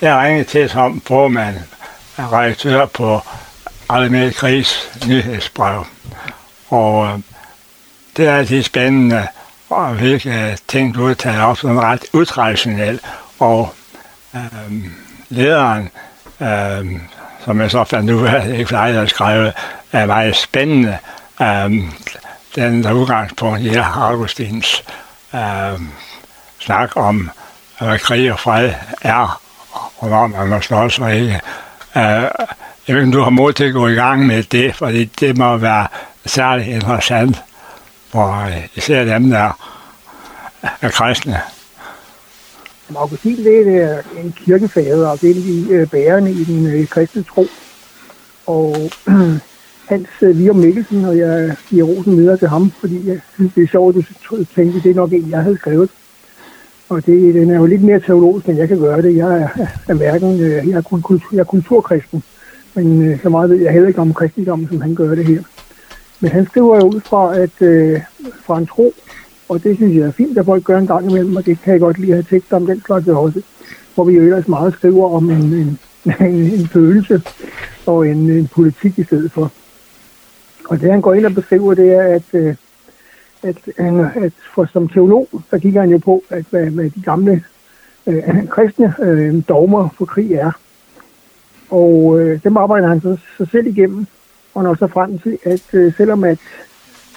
jeg ringede til som formand, og redaktør på Alemel Krigs nyhedsbrev. Og øh, det er altid spændende, og hvilke ting du tager op sådan ret utraditionelt. Og øh, lederen, øh, som jeg så fandt ud af, ikke flere at skrive, er meget spændende. Øh, den der udgangspunkt i Augustins øh, snak om, hvad krig og fred er, og når man må slås og ikke. Øh, jeg ved ikke, om du har mod til at gå i gang med det, fordi det må være særligt interessant for øh, især dem, der er kristne. Augustin det er øh, en kirkefader, og det er de øh, bærende i den øh, kristne tro. Og Hans øh, Virum Mikkelsen, og jeg giver rosen videre til ham, fordi jeg synes, det er sjovt, at du tænkte, det er nok en, jeg havde skrevet. Og det, den er jo lidt mere teologisk, end jeg kan gøre det. Jeg er, er hverken, øh, jeg er, kultur, jeg er kulturkristen, men øh, så meget ved jeg heller ikke om kristendommen, som han gør det her. Men han skriver jo ud fra, at, øh, fra en tro, og det synes jeg er fint, at folk gør en gang imellem, og det kan jeg godt lide at have tekster om den slags også, hvor vi jo ellers meget skriver om en, en, en, en følelse og en, en politik i stedet for. Og det han går ind og beskriver, det er, at, øh, at, at, at for som teolog, så kigger han jo på, at hvad, hvad de gamle øh, kristne øh, dogmer for krig er. Og øh, dem arbejder han så, så selv igennem, og når så frem til, at øh, selvom at,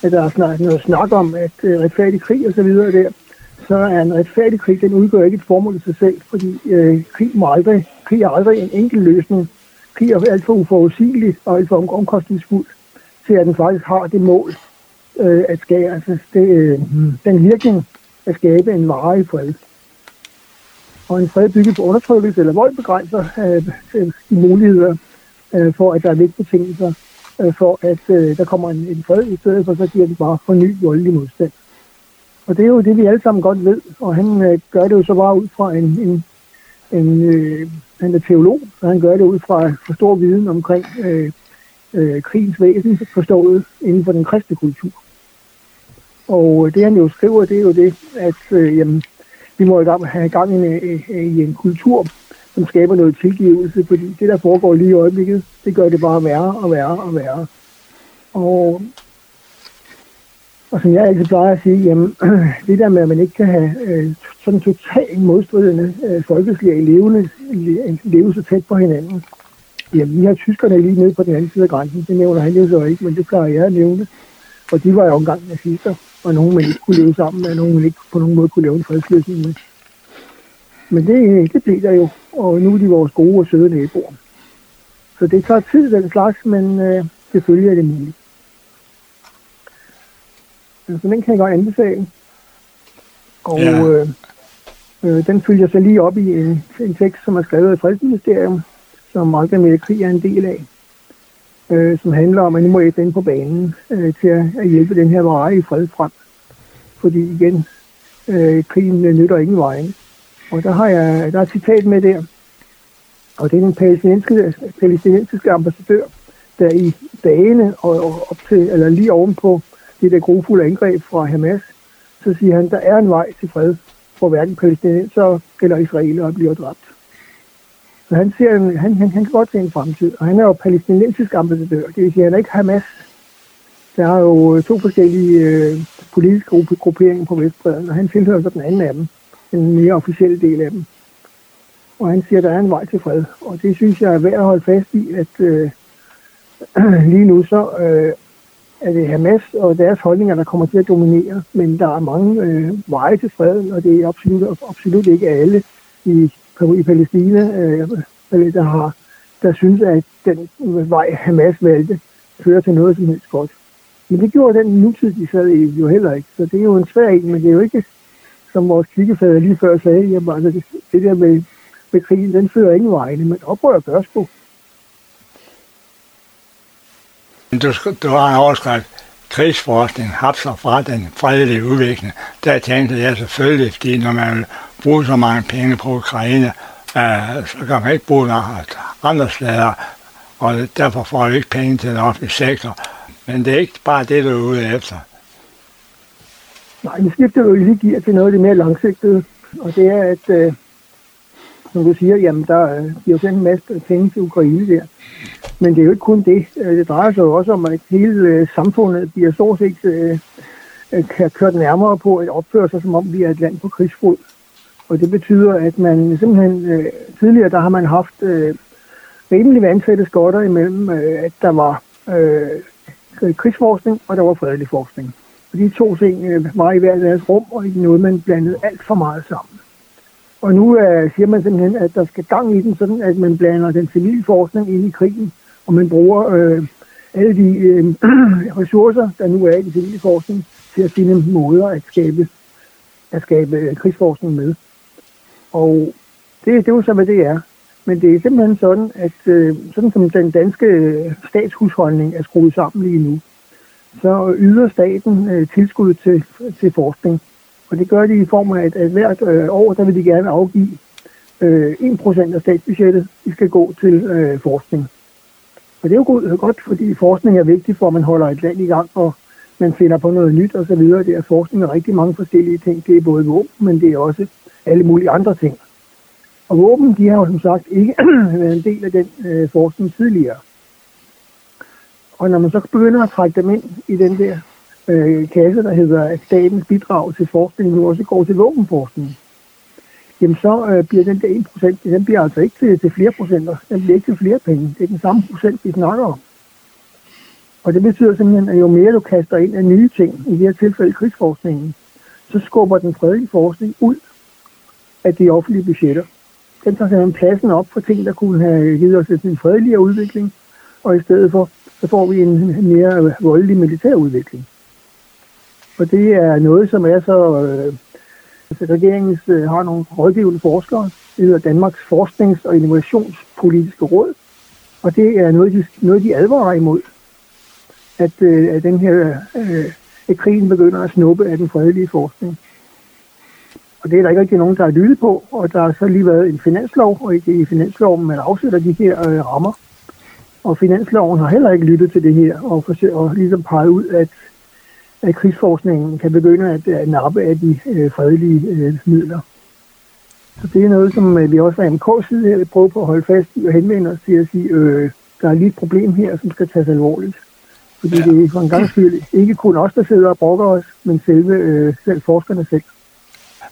at der er snak, noget snak om, at øh, retfærdig krig og så videre der, så er en retfærdig krig, den udgør ikke et formål i sig selv, fordi øh, krig, må aldrig, krig er aldrig en enkel løsning. Krig er alt for uforudsigelig og alt for omkostningsfuld til, at den faktisk har det mål øh, at skabe, altså det, øh, den virkning at skabe en varig fred. Og en fred bygget på undertrykkelse eller vold begrænser øh, de muligheder øh, for, at der er vægtbetingelser øh, for, at øh, der kommer en, en fred i stedet for, så giver det bare forny voldelig modstand. Og det er jo det, vi alle sammen godt ved, og han øh, gør det jo så bare ud fra en, en, en øh, han er teolog, så han gør det ud fra for stor viden omkring øh, øh, krigens væsen, forstået inden for den kristne kultur. Og øh, det han jo skriver, det er jo det, at øh, jamen, vi må have gang i en, øh, øh, i en kultur, som skaber noget tilgivelse, fordi det, der foregår lige i øjeblikket, det gør det bare værre og værre og værre. Og, og som jeg altid plejer at sige, jamen, det der med, at man ikke kan have øh, sådan totalt modstridende øh, folkeslag levende, leve så tæt på hinanden. Jamen, vi har tyskerne lige nede på den anden side af grænsen, det nævner han jo så ikke, men det plejer jeg at nævne. Og de var jo engang nazister, og nogen man ikke kunne leve sammen med, og nogen man ikke på nogen måde kunne lave en fredsløsning med. Men det, det blev der jo, og nu er de vores gode og søde naboer. Så det tager tid, den slags, men øh, selvfølgelig er det muligt. Så den kan jeg godt anbefale. Og ja. øh, øh, den følger så lige op i en, en tekst, som er skrevet af Fredsministerium, som Margrethe Krig er en del af, øh, som handler om, at nu må jeg på banen øh, til at, at hjælpe den her vare i fred frem. Fordi igen, øh, krigen nytter ingen vejen. Og der har jeg der er et citat med der, og det er den palæstinensiske, palæstinensiske ambassadør, der i dagene og op til, eller lige ovenpå det der grofulde angreb fra Hamas, så siger han, der er en vej til fred, hvor hverken palæstinenser eller israelere bliver dræbt. Så han, siger, han, han, han kan godt se en fremtid, og han er jo palæstinensisk ambassadør, det vil sige, han er ikke Hamas. Der er jo øh, to forskellige øh, politiske grupperinger på Vestbreden, og han tilhører så den anden af dem den mere officielle del af dem. Og han siger, at der er en vej til fred. Og det synes jeg er værd at holde fast i, at øh, lige nu så øh, er det Hamas og deres holdninger, der kommer til at dominere. Men der er mange øh, veje til fred, og det er absolut, absolut ikke alle i, i Palæstina, øh, der, har, der synes, at den vej Hamas valgte, fører til noget som helst godt. Men det gjorde den nutid, de sad i, jo heller ikke. Så det er jo en svær en, men det er jo ikke som vores kirkefader lige før sagde, jamen, altså, det, det der med, med krigen, den fører ingen vegne, men oprør gør sgu. Du, du har en overskrift, krigsforskning hapser fra den fredelige udvikling. Der tænkte jeg selvfølgelig, fordi når man vil bruge så mange penge på Ukraine, øh, så kan man ikke bruge noget andre steder, og derfor får vi ikke penge til den offentlige sektor. Men det er ikke bare det, du er ude efter. Nej, nu skifter jo lige gear til noget af det mere langsigtede, og det er, at øh, som du siger, jamen der øh, bliver sendt en masse penge til Ukraine der. Men det er jo ikke kun det. Øh, det drejer sig jo også om, at hele øh, samfundet bliver stort set øh, øh kørt nærmere på at opføre sig, som om vi er et land på krigsfod. Og det betyder, at man simpelthen øh, tidligere, der har man haft øh, rimelig vandtætte skotter imellem, øh, at der var øh, krigsforskning, og der var fredelig forskning. Og de to ting øh, var i hver deres rum, og ikke noget, man blandede alt for meget sammen. Og nu øh, siger man simpelthen, at der skal gang i den, sådan at man blander den civile forskning ind i krigen, og man bruger øh, alle de øh, ressourcer, der nu er i den civile forskning, til at finde måder at skabe, at skabe øh, krigsforskning med. Og det, det er jo så, hvad det er. Men det er simpelthen sådan, at øh, sådan som den danske øh, statshusholdning er skruet sammen lige nu, så yder staten øh, tilskud til, til forskning. Og det gør de i form af, at, at hvert øh, år, der vil de gerne afgive øh, 1% af statsbudgettet, de skal gå til øh, forskning. Og det er jo godt, fordi forskning er vigtig for, at man holder et land i gang, og man finder på noget nyt osv. Det er forskning og rigtig mange forskellige ting. Det er både våben, men det er også alle mulige andre ting. Og våben, de har jo som sagt ikke været en del af den øh, forskning tidligere. Og når man så begynder at trække dem ind i den der øh, kasse, der hedder, at statens bidrag til forskning nu også går til våbenforskning, jamen så øh, bliver den der 1%, den bliver altså ikke til, til flere procenter, den bliver ikke til flere penge. Det er den samme procent, vi snakker om. Og det betyder simpelthen, at jo mere du kaster ind af nye ting, i det her tilfælde krigsforskningen, så skubber den fredelige forskning ud af de offentlige budgetter. Den tager simpelthen pladsen op for ting, der kunne have givet os en fredeligere udvikling, og i stedet for, så får vi en mere voldelig militær udvikling. Og det er noget, som er så... Øh, altså regeringen øh, har nogle rådgivende forskere, det hedder Danmarks Forsknings- og Innovationspolitiske Råd, og det er noget, de, noget, de advarer imod, at, øh, at den her øh, at krigen begynder at snuppe af den fredelige forskning. Og det er der ikke rigtig nogen, der har lyttet på, og der har så lige været en finanslov, og i finansloven, man afsætter de her øh, rammer. Og finansloven har heller ikke lyttet til det her, og forsøger ligesom pege ud, at, at krigsforskningen kan begynde at, at nappe af de øh, fredelige øh, midler. Så det er noget, som øh, vi også fra MK's side her vil prøve på at holde fast i og henvende os til at sige, øh, der er lige et problem her, som skal tages alvorligt. Fordi ja. det er for en gang skyld ikke kun os, der sidder og brokker os, men selve, øh, selv forskerne selv.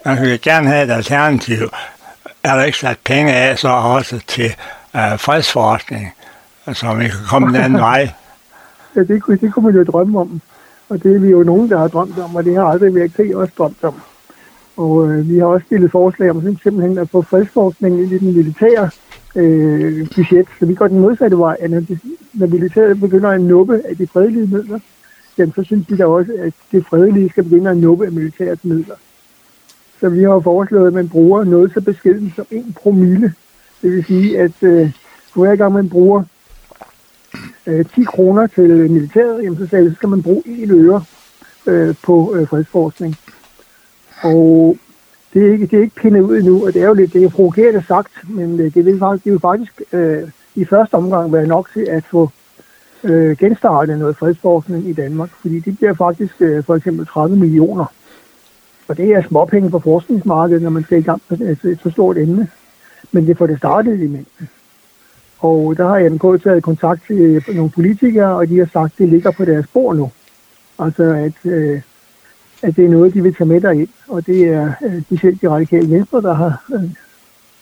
Man vil gerne have et alternativ. Er der ikke sat penge af så også til øh, fredsforskning, så vi kan komme den anden vej? Ja, det, det kunne man jo drømme om. Og det er vi jo nogen, der har drømt om, og det har aldrig været også drømt om. Og øh, vi har også stillet forslag om simpelthen at få fredsforskning i den militære øh, budget. Så vi går den modsatte vej, at når, de, når militæret begynder at nuppe af de fredelige midler, jamen, så synes vi da også, at det fredelige skal begynde at nuppe af militærets midler. Så vi har foreslået, at man bruger noget så beskeden som en promille. Det vil sige, at øh, hver gang man bruger øh, 10 kroner til militæret, jamen, så, så skal man bruge 1 øre øh, på øh, fredsforskning. Og det er ikke, det er ikke pindet ud endnu, og det er jo lidt det er provokerende sagt, men øh, det vil faktisk, det vil faktisk øh, i første omgang være nok til at få øh, genstartet noget fredsforskning i Danmark, fordi det bliver faktisk øh, for eksempel 30 millioner. Og det er småpenge på forskningsmarkedet, når man skal i gang med et, et så stort emne. Men det får det startet i mængden. Og der har jeg MK taget kontakt til nogle politikere, og de har sagt, at det ligger på deres bord nu. Altså at øh, at det er noget, de vil tage med derind. Og det er øh, selv de radikale venstre, der har øh,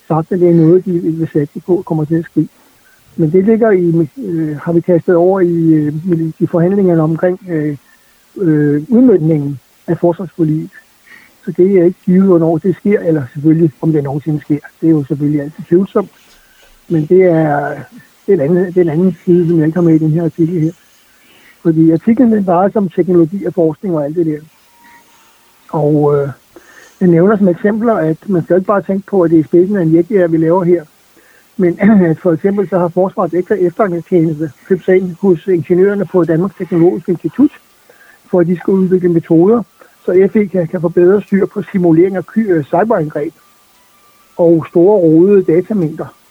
sagt, at det er noget, de vil sætte på, kommer til at ske. Men det ligger i, øh, har vi kastet over i, øh, i forhandlingerne omkring øh, øh, udmyndningen af forsvarspolitik. Så det er ikke givet, hvornår det sker, eller selvfølgelig, om det nogensinde sker. Det er jo selvfølgelig altid tvivlsomt. Men det er, det er, en, anden, det er en anden side, som jeg ikke har med i den her artikel her. Fordi artiklen den drejer sig om teknologi og forskning og alt det der. Og øh, jeg nævner som eksempler, at man skal ikke bare tænke på, at det er spidsen af en jetjæger, vi laver her. Men at for eksempel så har Forsvarets ekstra efterretningstjeneste købt sig ind hos ingeniørerne på Danmarks Teknologiske Institut, for at de skal udvikle metoder, så FE kan, kan få bedre styr på simulering af øh, cyberangreb og store rodede datamængder.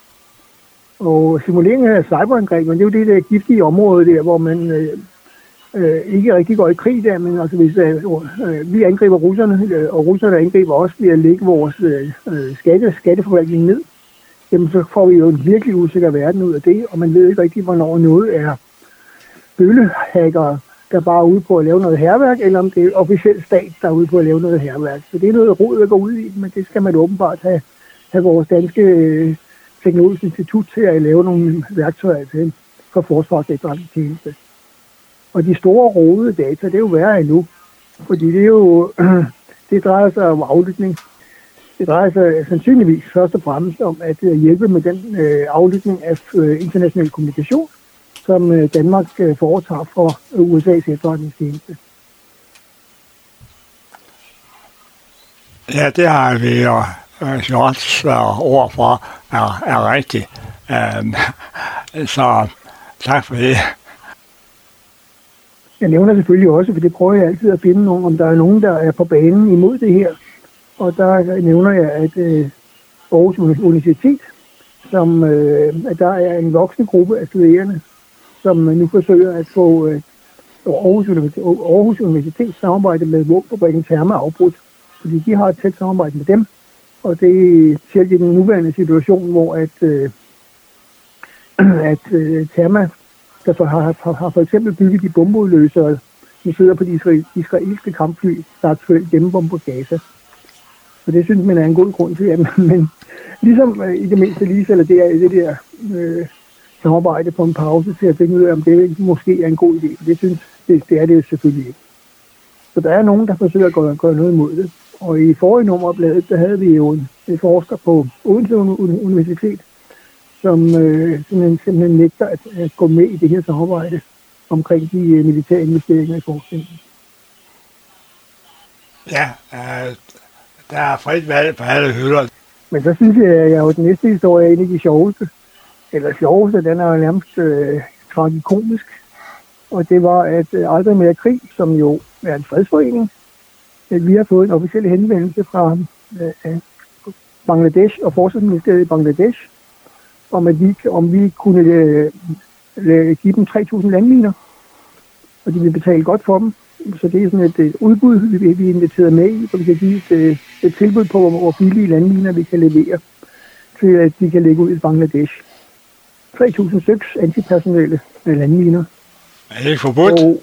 Og simuleringen af cyberangreb, men det er jo det der giftige område der, hvor man øh, øh, ikke rigtig går i krig der, men altså hvis øh, øh, vi angriber russerne, øh, og russerne angriber os ved at lægge vores øh, øh, skatte, skatteforvaltning ned, jamen så får vi jo en virkelig usikker verden ud af det, og man ved ikke rigtig, hvornår noget er bøllehackere, der bare er ude på at lave noget herværk, eller om det er officiel stat, der er ude på at lave noget herværk. Så det er noget råd at gå ud i, men det skal man åbenbart have, have vores danske øh, Teknologisk institut til at lave nogle værktøjer til for Forsvarets efterretningstjeneste. Og de store rode data, det er jo værre endnu, fordi det er jo, det drejer sig om aflytning. Det drejer sig sandsynligvis først og fremmest om at øh, hjælpe med den øh, aflytning af øh, international kommunikation, som Danmark foretager for USA's efterretningstjeneste. Ja, det har vi og jo Sjorts ord for er, er rigtigt. Øhm, så tak for det. Jeg nævner selvfølgelig også, for det prøver jeg altid at finde nogen, om der er nogen, der er på banen imod det her. Og der nævner jeg, at øh, Aarhus Universitet, som øh, at der er en voksende gruppe af studerende, som nu forsøger at få øh, Aarhus, Universitet, Aarhus Universitet samarbejde med våbenfabrikken Therma afbrudt. Fordi de har et tæt samarbejde med dem. Og det er selv i den nuværende situation, hvor at, øh, at øh, Therma der for, har, har, har for eksempel bygget de bombeudløsere, som sidder på de israelske kampfly, der aktuelt gennembomber Gaza. Og det synes man er en god grund til, at man, men ligesom øh, i det mindste lige eller det, er, det der øh, samarbejde på en pause til at finde ud af, om det måske er en god idé. Det synes det, det er det selvfølgelig ikke. Så der er nogen, der forsøger at gøre, gøre noget imod det. Og i forrige nummer af bladet, der havde vi jo en, en forsker på Odense Universitet, som øh, simpelthen, simpelthen nægter at, at gå med i det her samarbejde omkring de øh, militære investeringer i forskningen. Ja, øh, der er frit valg på alle hylder. Men så synes jeg, at jeg jo den næste historie er en af de sjoveste. Eller sjoveste, den er jo nærmest øh, tragikomisk. Og det var, at øh, Aldrig mere krig, som jo er en fredsforening, vi har fået en officiel henvendelse fra øh, Bangladesh og Forsvarsministeriet i Bangladesh, om, at vi, om vi kunne øh, give dem 3.000 landminer, og de vil betale godt for dem. Så det er sådan et, et udbud, vi, vi er inviteret med i, hvor vi kan give et, øh, et tilbud på, hvor billige landminer vi kan levere til, at de kan lægge ud i Bangladesh. 3.000 styks antipersonelle landminer. Er det ikke forbudt? Og,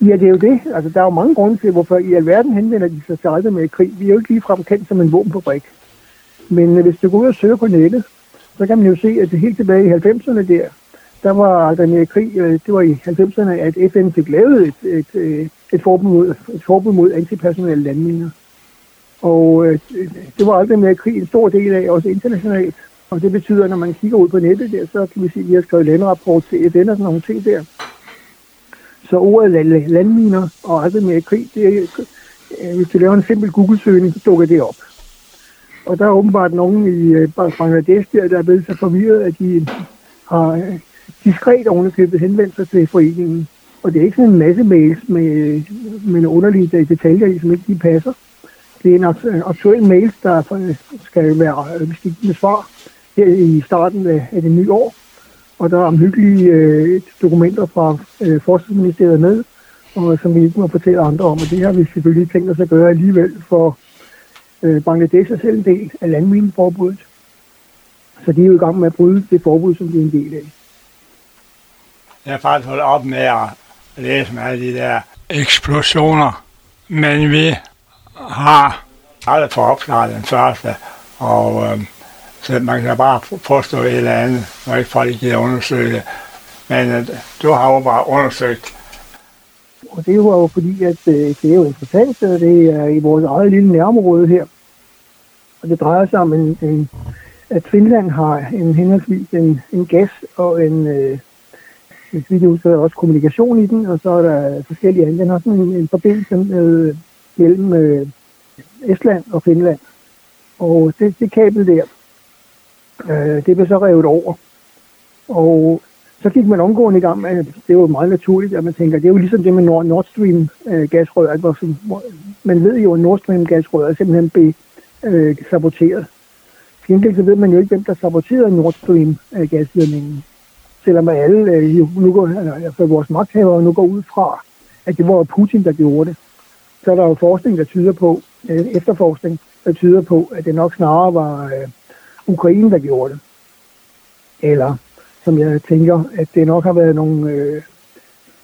ja, det er jo det. Altså, der er jo mange grunde til, hvorfor i alverden henvender de sig til aldrig med krig. Vi er jo ikke ligefrem kendt som en våbenfabrik. Men øh, hvis du går ud og søger på nettet, så kan man jo se, at det helt tilbage i 90'erne der, der var aldrig mere krig, øh, det var i 90'erne, at FN fik lavet et, et, et, et, forbud, mod, et forbud mod antipersonelle landminer. Og øh, det var aldrig mere krig en stor del af, også internationalt. Og det betyder, at når man kigger ud på nettet der, så kan vi se, at vi har skrevet landrapport til FN og sådan nogle ting der. Så ordet landminer og aldrig mere krig, det er, øh, hvis du laver en simpel Google-søgning, så dukker det op. Og der er åbenbart nogen i øh, Bangladesh, der, der er blevet så forvirret, at de har øh, diskret ovenikøbet henvendt sig til foreningen. Og det er ikke sådan en masse mails med, med nogle underlige detaljer i, som ikke de passer. Det er en aktuel mail, der skal være bestigende svar her i starten af det nye år. Og der er omhyggelige øh, dokumenter fra øh, Forsvarsministeriet med, og som vi ikke må fortælle andre om. Og det har vi selvfølgelig tænkt os at gøre alligevel for Øh, Bangladesh er selv en del af landmineforbuddet, så de er jo i gang med at bryde det forbud, som de er en del af. Jeg har faktisk holdt op med at læse med alle de der eksplosioner, men vi har aldrig fået opklaret den første, og øh, så man kan bare påstå et eller andet, når ikke folk gider undersøge det. Men øh, du har jo bare undersøgt og det var jo fordi, at øh, det er jo interessant, at det er i vores eget lille nærområde her. Og det drejer sig om, en, en, at Finland har en henholdsvis en, en gas og en, øh, hvis vi husker, også kommunikation i den, og så er der forskellige andre. Den har sådan en, en forbindelse med, øh, mellem øh, Estland og Finland. Og det, det kabel der, øh, det blev så revet over. Og så gik man omgående i gang med, det var meget naturligt, at man tænker, det er jo ligesom det med Nord, Nord Stream øh, gasrør, hvor, man ved jo, at Nord Stream gasrøret simpelthen blev øh, saboteret. Til så ved man jo ikke, hvem der saboterede Nord Stream øh, gasledningen. Selvom alle øh, nu går, altså vores magthavere nu går ud fra, at det var Putin, der gjorde det. Så er der jo forskning, der tyder på, øh, efterforskning, der tyder på, at det nok snarere var øh, Ukraine, der gjorde det. Eller, som jeg tænker, at det nok har været nogle øh,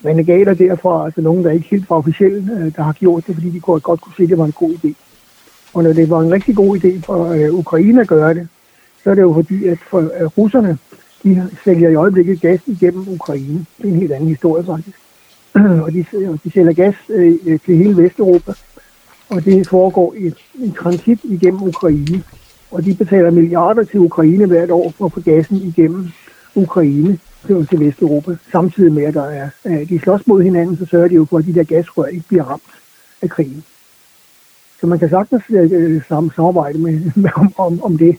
renegater derfra, altså nogen, der ikke helt var officielle, øh, der har gjort det, fordi de godt kunne se, at det var en god idé. Og når det var en rigtig god idé for øh, Ukraine at gøre det, så er det jo fordi, at for, øh, russerne, de sælger i øjeblikket gas igennem Ukraine. Det er en helt anden historie faktisk. og de, de sælger gas øh, øh, til hele Vesteuropa, og det foregår i en transit igennem Ukraine. Og de betaler milliarder til Ukraine hvert år for at få gassen igennem Ukraine til, Vesteuropa, samtidig med, at der er, de slås mod hinanden, så sørger de jo for, at de der gasrør ikke bliver ramt af krigen. Så man kan sagtens øh, samarbejde med, med om, om, om det.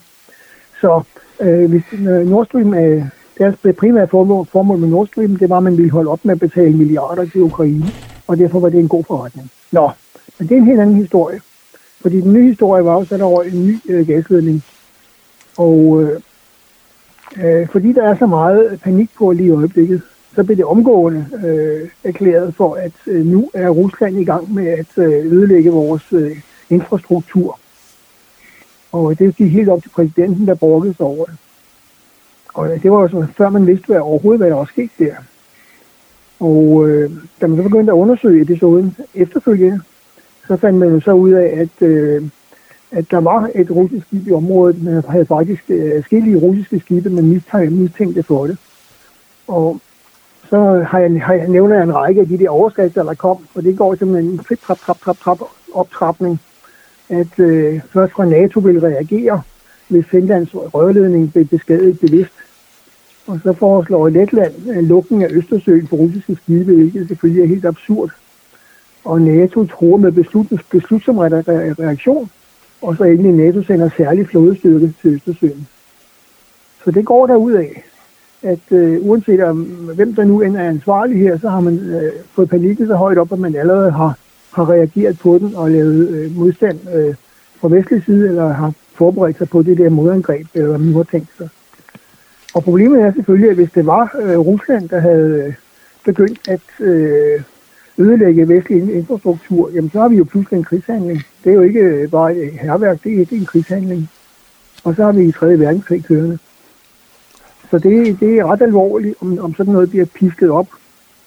Så øh, hvis øh, Nord Stream, øh, deres primære formål, formål med Nord Stream, det var, at man ville holde op med at betale milliarder til Ukraine, og derfor var det en god forretning. Nå, men det er en helt anden historie. Fordi den nye historie var også, at der var en ny øh, gasledning. Og øh, øh, fordi der er så meget panik på lige i øjeblikket, så blev det omgående øh, erklæret for, at øh, nu er Rusland i gang med at øh, ødelægge vores øh, infrastruktur. Og det gik helt op til præsidenten, der brokkede sig over det. Og øh, det var jo så, før man vidste hvad, overhovedet, hvad der var sket der. Og øh, da man så begyndte at undersøge episoden efterfølgende, så fandt man jo så ud af, at, øh, at der var et russisk skib i området. Man havde faktisk øh, forskellige russiske skibe, man mistænkte for det. Og så har jeg, har jeg nævnt en række af de der overskrifter, der kom, og det går simpelthen en trip, trap, trap, trap, trap, optrapning, at øh, først fra NATO vil reagere, hvis Finlands rørledning blev beskadiget bevidst. Og så foreslår Letland en lukning af Østersøen for russiske skibe, hvilket selvfølgelig er helt absurd. Og NATO tror med beslutsom reaktion, og så endelig NATO sender særlig flådestyrke til Østersøen. Så det går der ud af at øh, uanset om, hvem der nu end er ansvarlig her, så har man øh, fået panikken så højt op, at man allerede har, har reageret på den og lavet øh, modstand øh, fra vestlig side, eller har forberedt sig på det der modangreb, eller hvad man nu har tænkt sig. Og problemet er selvfølgelig, at hvis det var øh, Rusland, der havde øh, begyndt at øh, ødelægge vestlig infrastruktur, jamen så har vi jo pludselig en krigshandling. Det er jo ikke øh, bare et herværk, det er, det er en krigshandling. Og så har vi i 3. verdenskrig kørende. Så det, det er ret alvorligt, om, om sådan noget bliver pisket op,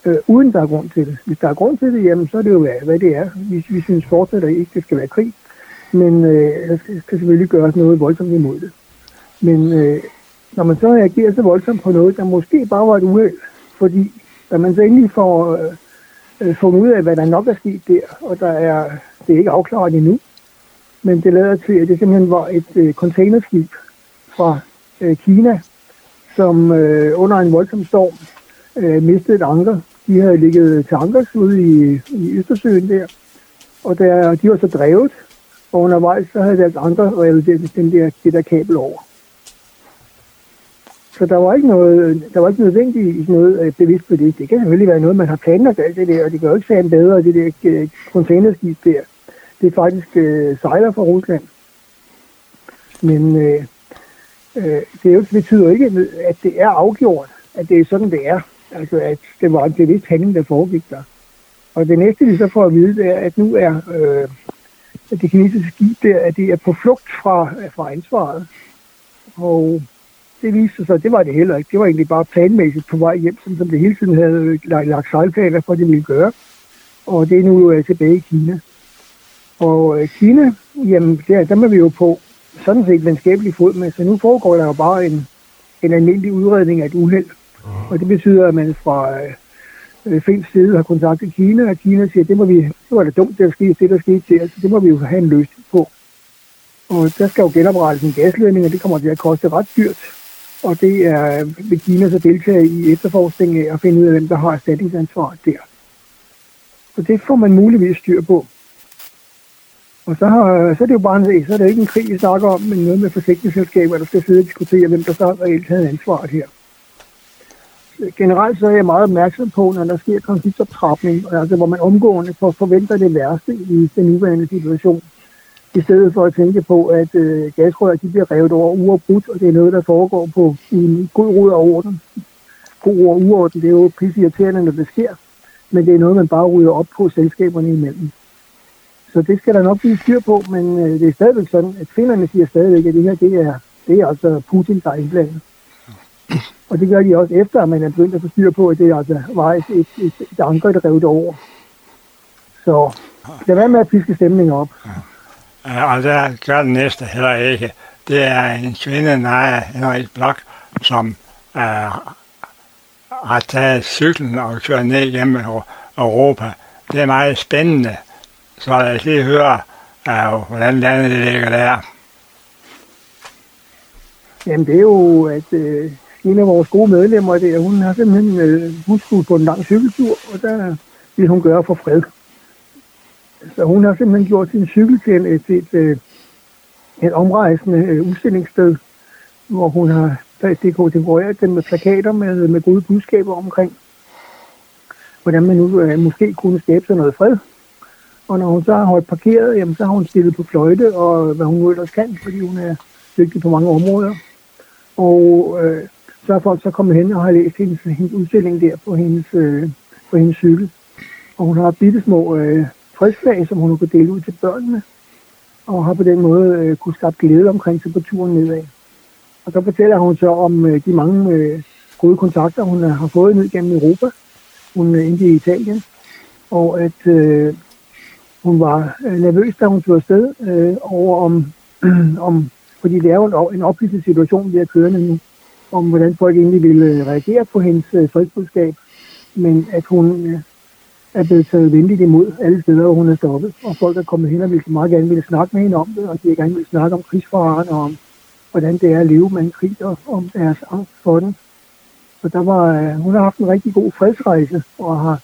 øh, uden der er grund til det. Hvis der er grund til det, jamen, så er det jo, hvad, hvad det er. Vi, vi synes fortsat, at ikke det skal være krig, men øh, der skal, selvfølgelig gøres noget voldsomt imod det. Men øh, når man så reagerer så voldsomt på noget, der måske bare var et uheld, fordi da man så endelig får øh, øh, fundet ud af, hvad der nok er sket der, og der er, det er ikke afklaret endnu, men det lader til, at det simpelthen var et øh, containerskib fra øh, Kina, som øh, under en voldsom storm øh, mistede et anker. De havde ligget til ankers ude i, i Østersøen der, og der, de var så drevet, og undervejs så havde deres anker revet den, den der, det der kabel over. Så der var ikke noget, der var ikke nødvendigt noget øh, bevidst på det. Det kan selvfølgelig være noget, man har planlagt alt det der, og det gør jo ikke sagen bedre, det der øh, containerskib der. Det er faktisk øh, sejler fra Rusland. Men øh, øh, det, jo, betyder ikke, at det er afgjort, at det er sådan, det er. Altså, at det var en bevidst handling, der foregik der. Og det næste, vi så får at vide, det er, at nu er øh, det kinesiske skib der, at det er på flugt fra, øh, fra ansvaret. Og det viste sig, at det var det heller ikke. Det var egentlig bare planmæssigt på vej hjem, som det hele tiden havde lagt, lagt sejlplaner for, at det ville gøre. Og det er nu øh, tilbage i Kina. Og øh, Kina, jamen der, der er vi jo på sådan set venskabelig fod med. Så nu foregår der jo bare en, en almindelig udredning af et uheld. Og det betyder, at man fra øh, øh fint Fins side har kontaktet Kina, og Kina siger, at det, må vi, det var da dumt, det der skete, det der skete til, altså det må vi jo have en løsning på. Og der skal jo genoprettes en gasledning, og det kommer til at koste ret dyrt. Og det er vil Kina så deltage i efterforskningen af at finde ud af, hvem der har erstatningsansvar der. Så det får man muligvis styr på. Og så, har, så er det jo bare en, så er det ikke en krig, vi snakker om, men noget med forsikringsselskaber, der skal sidde og diskutere, hvem der så reelt havde ansvaret her. Generelt så er jeg meget opmærksom på, når der sker konfliktoptrapning, altså hvor man omgående forventer det værste i den nuværende situation, i stedet for at tænke på, at øh, gasrør de bliver revet over uafbrudt, og det er noget, der foregår på en god råd og orden. God ord og uorden, det er jo irriterende, når det sker, men det er noget, man bare rydder op på selskaberne imellem. Så det skal der nok blive styr på, men øh, det er stadigvæk sådan, at finderne siger stadigvæk, at det her det er, det er altså Putin, der er indblandet. Og det gør de også efter, at man er begyndt at få styr på, at det altså var et, et, et, et anker, der rev det over. Så lad være med at piske stemningen op. Og der gør den næste heller ikke. Det er en kvinde, Naja Henrik Blok, som øh, har taget cyklen og kørt ned gennem Europa. Det er meget spændende. Så lad os lige høre, øh, hvordan landet ligger der. Jamen det er jo, at øh, en af vores gode medlemmer der, hun har simpelthen, øh, hun skulle på en lang cykeltur, og der vil hun gøre for fred. Så hun har simpelthen gjort sin cykel til, et, et, et, et omrejsende øh, udstillingssted, hvor hun har dekoreret den med plakater med, med gode budskaber omkring, hvordan man nu øh, måske kunne skabe sig noget fred. Og når hun så har holdt parkeret, jamen, så har hun stillet på fløjte, og hvad hun nu ellers kan, fordi hun er dygtig på mange områder. Og øh, så er folk så kommet hen og har læst hendes, hendes udstilling der på hendes, øh, på hendes cykel. Og hun har bitte små øh, fredsflag, som hun har kunnet dele ud til børnene. Og har på den måde øh, kunne skabe glæde omkring sig på turen nedad. Og så fortæller hun så om øh, de mange øh, gode kontakter, hun øh, har fået ned gennem Europa. Hun øh, endte i Italien. Og at øh, hun var øh, nervøs, da hun tog afsted øh, over om, om fordi det er jo en, en situation, vi er kørende nu, om hvordan folk egentlig ville øh, reagere på hendes øh, fredsbudskab. Men at hun øh, er blevet taget venligt imod alle steder, hvor hun er stoppet. Og folk er kommet hen og vil meget gerne ville snakke med hende om det, og de gerne vil snakke om krigsfaren og om, hvordan det er at leve med en krig og om deres angst for den. Så der var, øh, hun har haft en rigtig god fredsrejse, og har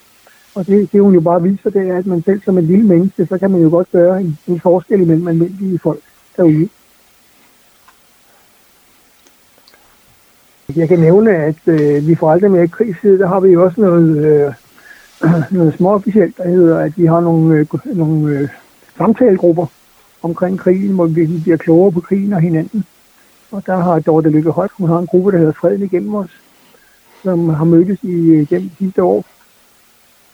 og det, det hun jo bare viser, det er, at man selv som en lille menneske, så kan man jo godt gøre en, en forskel imellem almindelige folk derude. Jeg kan nævne, at øh, vi får aldrig mere krigstid, der har vi jo også noget, øh, noget småofficielt, der hedder, at vi har nogle, øh, nogle øh, samtalegrupper omkring krigen, hvor vi bliver klogere på krigen og hinanden. Og der har Dorte Lykke Højt, hun har en gruppe, der hedder Freden igennem os, som har mødtes i, øh, de sidste år,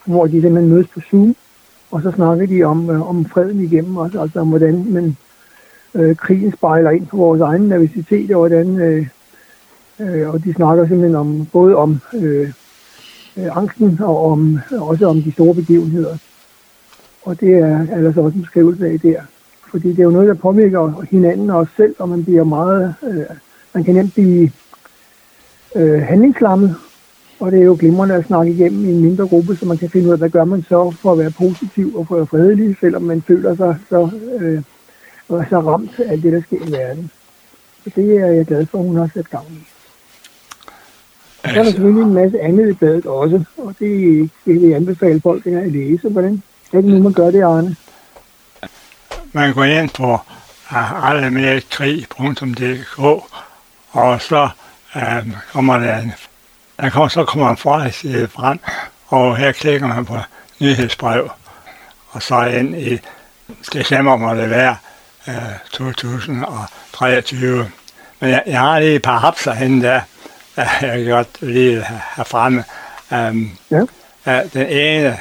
hvor de simpelthen mødes på Zoom, og så snakker de om, øh, om freden igennem os, altså om hvordan man, øh, krigen spejler ind på vores egen nervositet, og hvordan øh, Øh, og de snakker simpelthen om, både om øh, øh, angsten og om, også om de store begivenheder. Og det er altså også en skrivelse af der. Fordi det er jo noget, der påvirker hinanden og os selv, og man bliver meget, øh, man kan nemt blive øh, handlingslammet. Og det er jo glimrende at snakke igennem i en mindre gruppe, så man kan finde ud af, hvad gør man så for at være positiv og for at være fredelig, selvom man føler sig så, øh, så ramt af alt det, der sker i verden. Så det er jeg glad for, at hun har sat gang i. Så er selvfølgelig en masse andet i bladet også, og det, det vil jeg anbefale folk at læse. Hvordan er det nu, man gør det, Arne? Man går ind på øh, allemedkrig.dk, og så um, kommer der en, der kommer, så kommer en forhedsside frem, og her klikker man på nyhedsbrev, og så ind i december må det være øh, uh, 2023. Men jeg, jeg har lige et par hapser henne der, jeg godt lige have fremme. Um, ja. Den ene,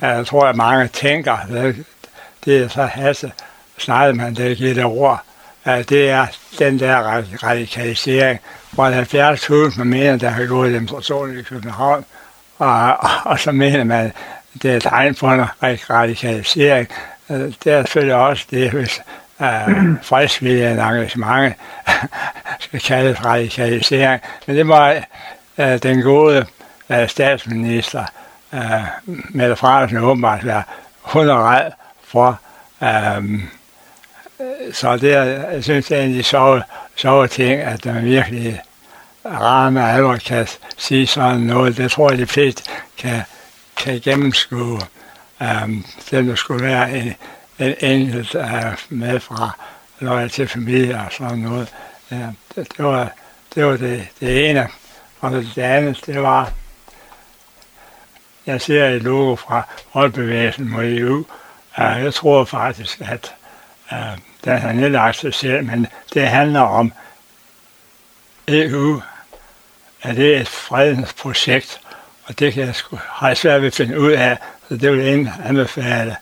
jeg tror, at mange tænker, det, er så Hasse man det giver det ord, det er den der radikalisering, hvor der er 70.000 mener, der har gået demonstrationer i København, og, og, og så mener man, det er tegn på en radikalisering. Det er selvfølgelig også det, hvis øh, fredsviljen engagement skal kaldes radikalisering. Men det var øh, den gode øh, statsminister øh, Mette Frederiksen åbenbart være hundrede for. Øh, så det er, jeg synes, det er en af de sjove, sjove ting, at man virkelig ramme alvor kan sige sådan noget. Det tror jeg, de fleste kan, kan gennemskue. Øh, um, det skulle være en, en enkelt er med fra loyal til familie og sådan noget. Ja, det, det, var, det var det, det ene. Og det andet, det var, jeg ser et logo fra Rådbevægelsen mod EU. Uh, jeg tror faktisk, at øh, den har nedlagt sig selv, men det handler om EU, at det er et fredens projekt, og det kan jeg sgu, har jeg svært ved at finde ud af, så det vil jeg anbefale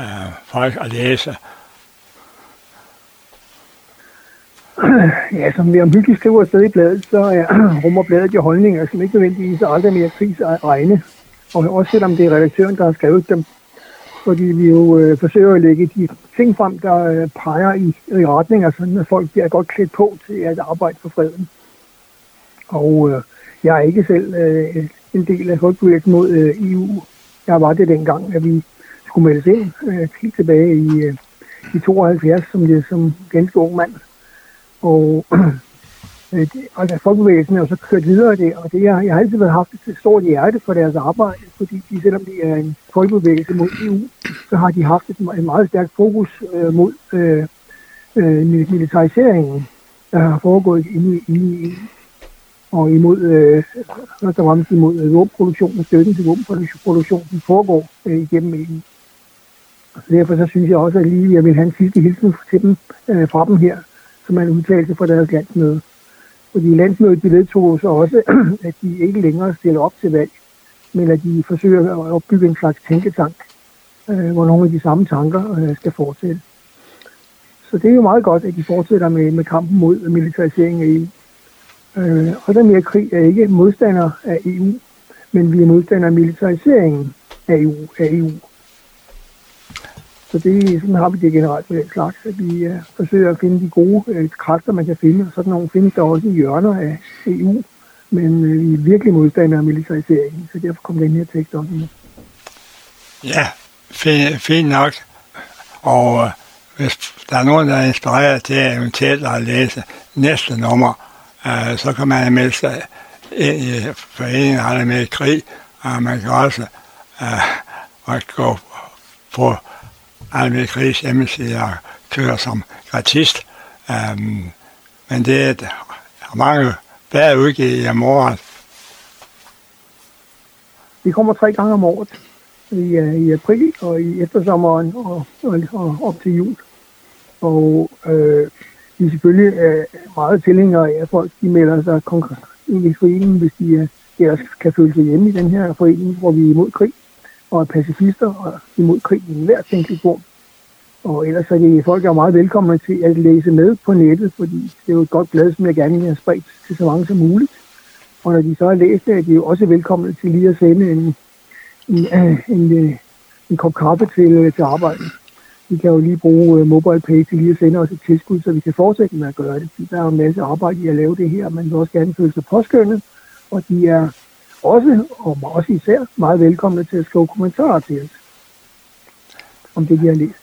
øh, folk at læse. ja, som vi omhyggeligt skriver sted i bladet, så er, rummer bladet jo holdninger, som ikke nødvendigvis aldrig mere kris at regne. Og også selvom det er redaktøren, der har skrevet dem. Fordi vi jo øh, forsøger at lægge de ting frem, der øh, peger i, i retninger, altså, sådan at folk bliver godt klædt på til at arbejde for freden. Og øh, jeg er ikke selv øh, en del af folkebevægelsen mod øh, EU. Jeg var det dengang, at vi skulle meldes ind øh, helt tilbage i, øh, i 72 som, det, som ganske ung mand. Og, øh, og da folkebevægelsen er så kørt videre det, og det, jeg, jeg har altid været haft et stort hjerte for deres arbejde, fordi de, selvom det er en folkebevægelse mod EU, så har de haft et, et meget stærkt fokus øh, mod øh, øh, militariseringen, der har foregået inde, inde i EU og imod, øh, først og fremmest imod våbenproduktionen, støtten til våbenproduktionen som foregår øh, igennem EU. Så derfor så synes jeg også, at lige jeg vil have en sidste hilsen til dem, øh, fra dem her, som er en udtalelse fra deres landsmøde. Fordi landsmødet de vedtog så også, at de ikke længere stiller op til valg, men at de forsøger at opbygge en slags tænketank, øh, hvor nogle af de samme tanker øh, skal fortsætte. Så det er jo meget godt, at de fortsætter med, med kampen mod militariseringen af EU. Øh, og der mere krig er ikke modstander af EU, men vi er modstander af militariseringen af EU. Af EU. Så det, sådan har vi det generelt for den slags, at vi uh, forsøger at finde de gode uh, kræfter, man kan finde. Og sådan nogle findes der også i hjørner af EU, men uh, vi er virkelig modstandere af militariseringen, så derfor kom den her tekst også med. Ja, fint, fint nok. Og uh, hvis der er nogen, der er inspireret til eventuelt at læse næste nummer, uh, så kan man melde sig ind i foreningen Alle med krig, og man kan også uh, gå på Almir Gris hjemmeside og kører som gratist. Um, øhm, men det er mange bedre udgivet om året. Vi kommer tre gange om året. I, øh, i april og i eftersommeren og, og, og op til jul. Og øh, vi er selvfølgelig øh, meget tilhængere af, at folk de melder sig konkret ind i foreningen, hvis de øh, ellers kan føle sig hjemme i den her forening, hvor vi er imod krig og er pacifister og imod krig i hver tænkelig form. Og ellers er det folk er meget velkomne til at læse med på nettet, fordi det er jo et godt blad, som jeg gerne vil have spredt til så mange som muligt. Og når de så har læst det, er de jo også velkomne til lige at sende en, en, øh, en, en, en kop kaffe til, øh, til arbejde. Vi kan jo lige bruge mobile MobilePay til lige at sende os et tilskud, så vi kan fortsætte med at gøre det. Der er jo en masse arbejde i at lave det her, men vil også gerne føle sig påskyndet, og de er også, og også især, meget velkomne til at skrive kommentarer til os, om det, de har læst.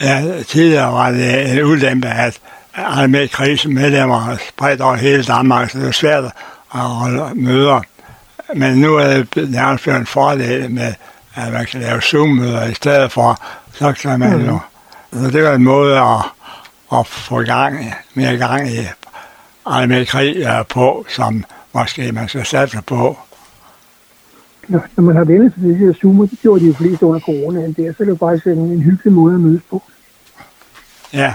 Ja, tidligere var det en ulempe, at med krisemedlemmer spredt over hele Danmark, så det er svært at holde møder. Men nu er det nærmest en fordel med, at man kan lave Zoom-møder i stedet for, så kan man jo... Så det er en måde at, at få gang, mere gang i med krig på, som måske man skal satse på når, når man har vendt sig til de her Zoomer, det gjorde de jo flest under corona, det er, så er det jo faktisk en, en hyggelig måde at mødes på. Ja,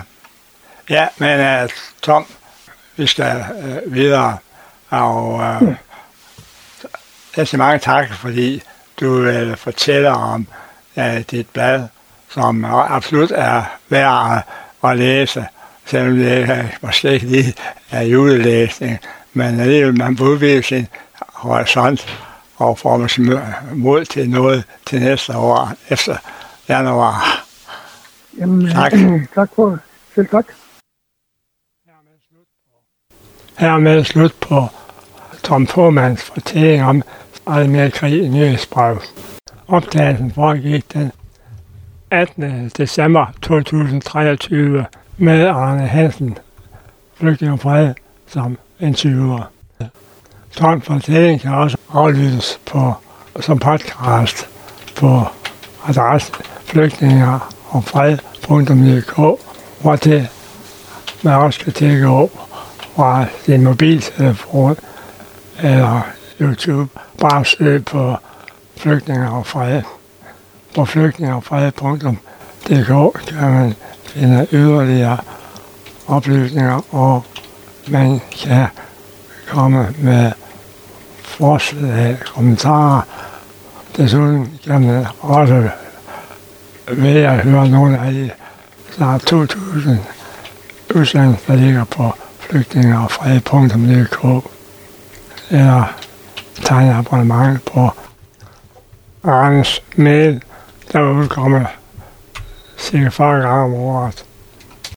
ja men uh, Tom, vi skal uh, videre, og uh, ja. jeg siger mange tak, fordi du uh, fortæller om uh, dit blad, som absolut er værd at, læse, selvom det uh, måske ikke lige er julelæsning, men alligevel man må udvide sin horisont og får man mod til noget til næste år efter januar. Jamen, tak. tak for selv tak. Hermed slut på Tom Formans fortælling om Almerkrig i nyhedsbrev. Opdagelsen foregik den 18. december 2023 med Arne Hansen, flygtning og fred, som interviewer. Tom fortælling kan også aflyttes på, som podcast på adressen flygtninger og fred.dk, hvor det man også kan tjekke op fra din mobiltelefon eller YouTube. Bare søg på flygtninger og fred. På flygtninger og fred.dk kan man finde yderligere oplysninger, og man kan komme med forslag, øh, kommentarer. Desuden kan jeg også ved at høre nogle af de snart 2.000 udsendelser, der ligger på flygtninge og fred.dk eller tegne abonnement på Arnes mail, der udkommer cirka 40 gange om året.